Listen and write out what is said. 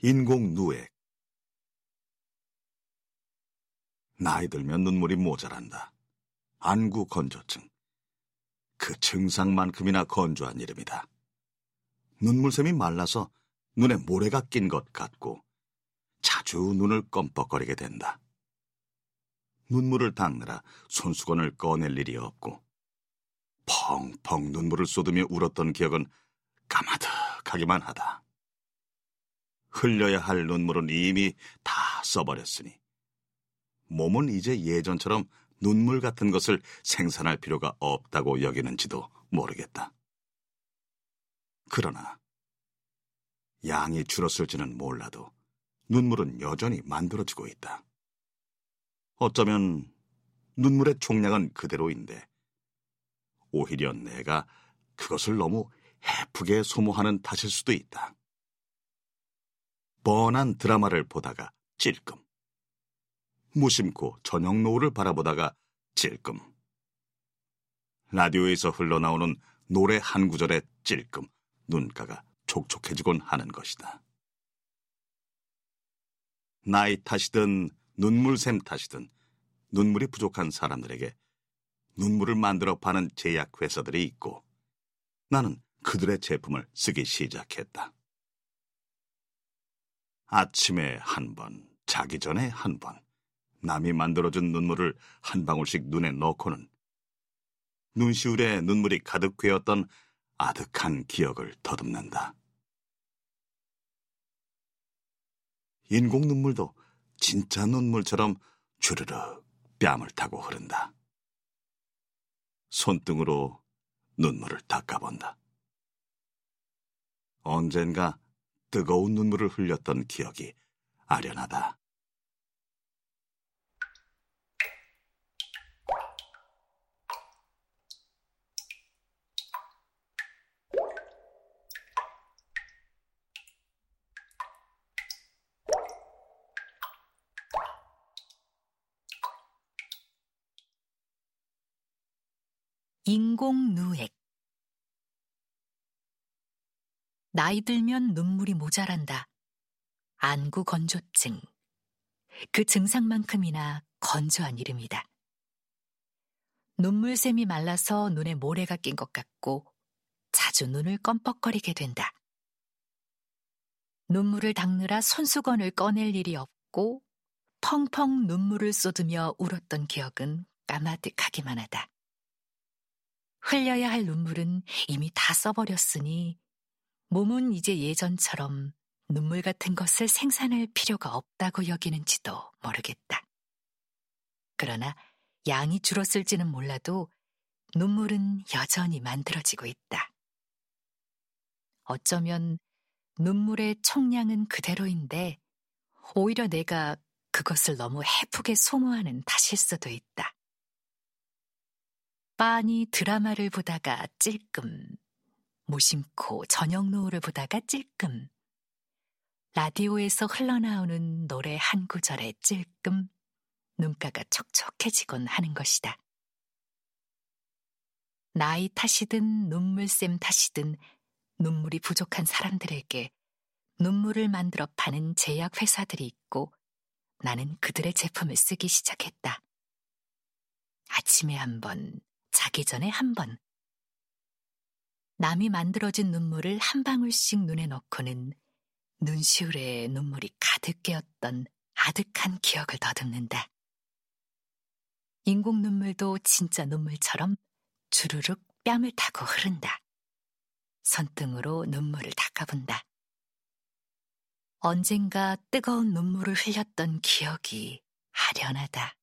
인공 누액 나이 들면 눈물이 모자란다. 안구 건조증. 그 증상만큼이나 건조한 이름이다. 눈물샘이 말라서 눈에 모래가 낀 것 같고 자주 눈을 껌뻑거리게 된다. 눈물을 닦느라 손수건을 꺼낼 일이 없고 펑펑 눈물을 쏟으며 울었던 기억은 까마득하기만 하다. 흘려야 할 눈물은 이미 다 써버렸으니 몸은 이제 예전처럼 눈물 같은 것을 생산할 필요가 없다고 여기는지도 모르겠다. 그러나 양이 줄었을지는 몰라도 눈물은 여전히 만들어지고 있다. 어쩌면 눈물의 총량은 그대로인데 오히려 내가 그것을 너무 해프게 소모하는 탓일 수도 있다. 뻔한 드라마를 보다가 찔끔. 무심코 저녁 노을을 바라보다가 찔끔. 라디오에서 흘러나오는 노래 한 구절에 찔끔 눈가가 촉촉해지곤 하는 것이다. 나이 탓이든 눈물샘 탓이든 눈물이 부족한 사람들에게 눈물을 만들어 파는 제약회사들이 있고 나는 그들의 제품을 쓰기 시작했다. 아침에 한 번, 자기 전에 한 번, 남이 만들어준 눈물을 한 방울씩 눈에 넣고는 눈시울에 눈물이 가득 괴었던 아득한 기억을 더듬는다. 인공 눈물도 진짜 눈물처럼 주르륵 뺨을 타고 흐른다. 손등으로 눈물을 닦아본다. 언젠가 뜨거운 눈물을 흘렸던 기억이 아련하다. 인공 누액 나이 들면 눈물이 모자란다. 안구 건조증. 그 증상만큼이나 건조한 이름이다. 눈물샘이 말라서 눈에 모래가 낀 것 같고 자주 눈을 껌뻑거리게 된다. 눈물을 닦느라 손수건을 꺼낼 일이 없고 펑펑 눈물을 쏟으며 울었던 기억은 까마득하기만 하다. 흘려야 할 눈물은 이미 다 써버렸으니 몸은 이제 예전처럼 눈물 같은 것을 생산할 필요가 없다고 여기는지도 모르겠다. 그러나 양이 줄었을지는 몰라도 눈물은 여전히 만들어지고 있다. 어쩌면 눈물의 총량은 그대로인데 오히려 내가 그것을 너무 해프게 소모하는 탓일 수도 있다. 빤히 드라마를 보다가 찔끔, 무심코 저녁 노을을 보다가 찔끔, 라디오에서 흘러나오는 노래 한 구절에 찔끔, 눈가가 촉촉해지곤 하는 것이다. 나이 탓이든 눈물샘 탓이든 눈물이 부족한 사람들에게 눈물을 만들어 파는 제약회사들이 있고 나는 그들의 제품을 쓰기 시작했다. 아침에 한 번, 자기 전에 한 번. 남이 만들어진 눈물을 한 방울씩 눈에 넣고는 눈시울에 눈물이 가득 깨었던 아득한 기억을 더듬는다. 인공 눈물도 진짜 눈물처럼 주르륵 뺨을 타고 흐른다. 손등으로 눈물을 닦아본다. 언젠가 뜨거운 눈물을 흘렸던 기억이 아련하다.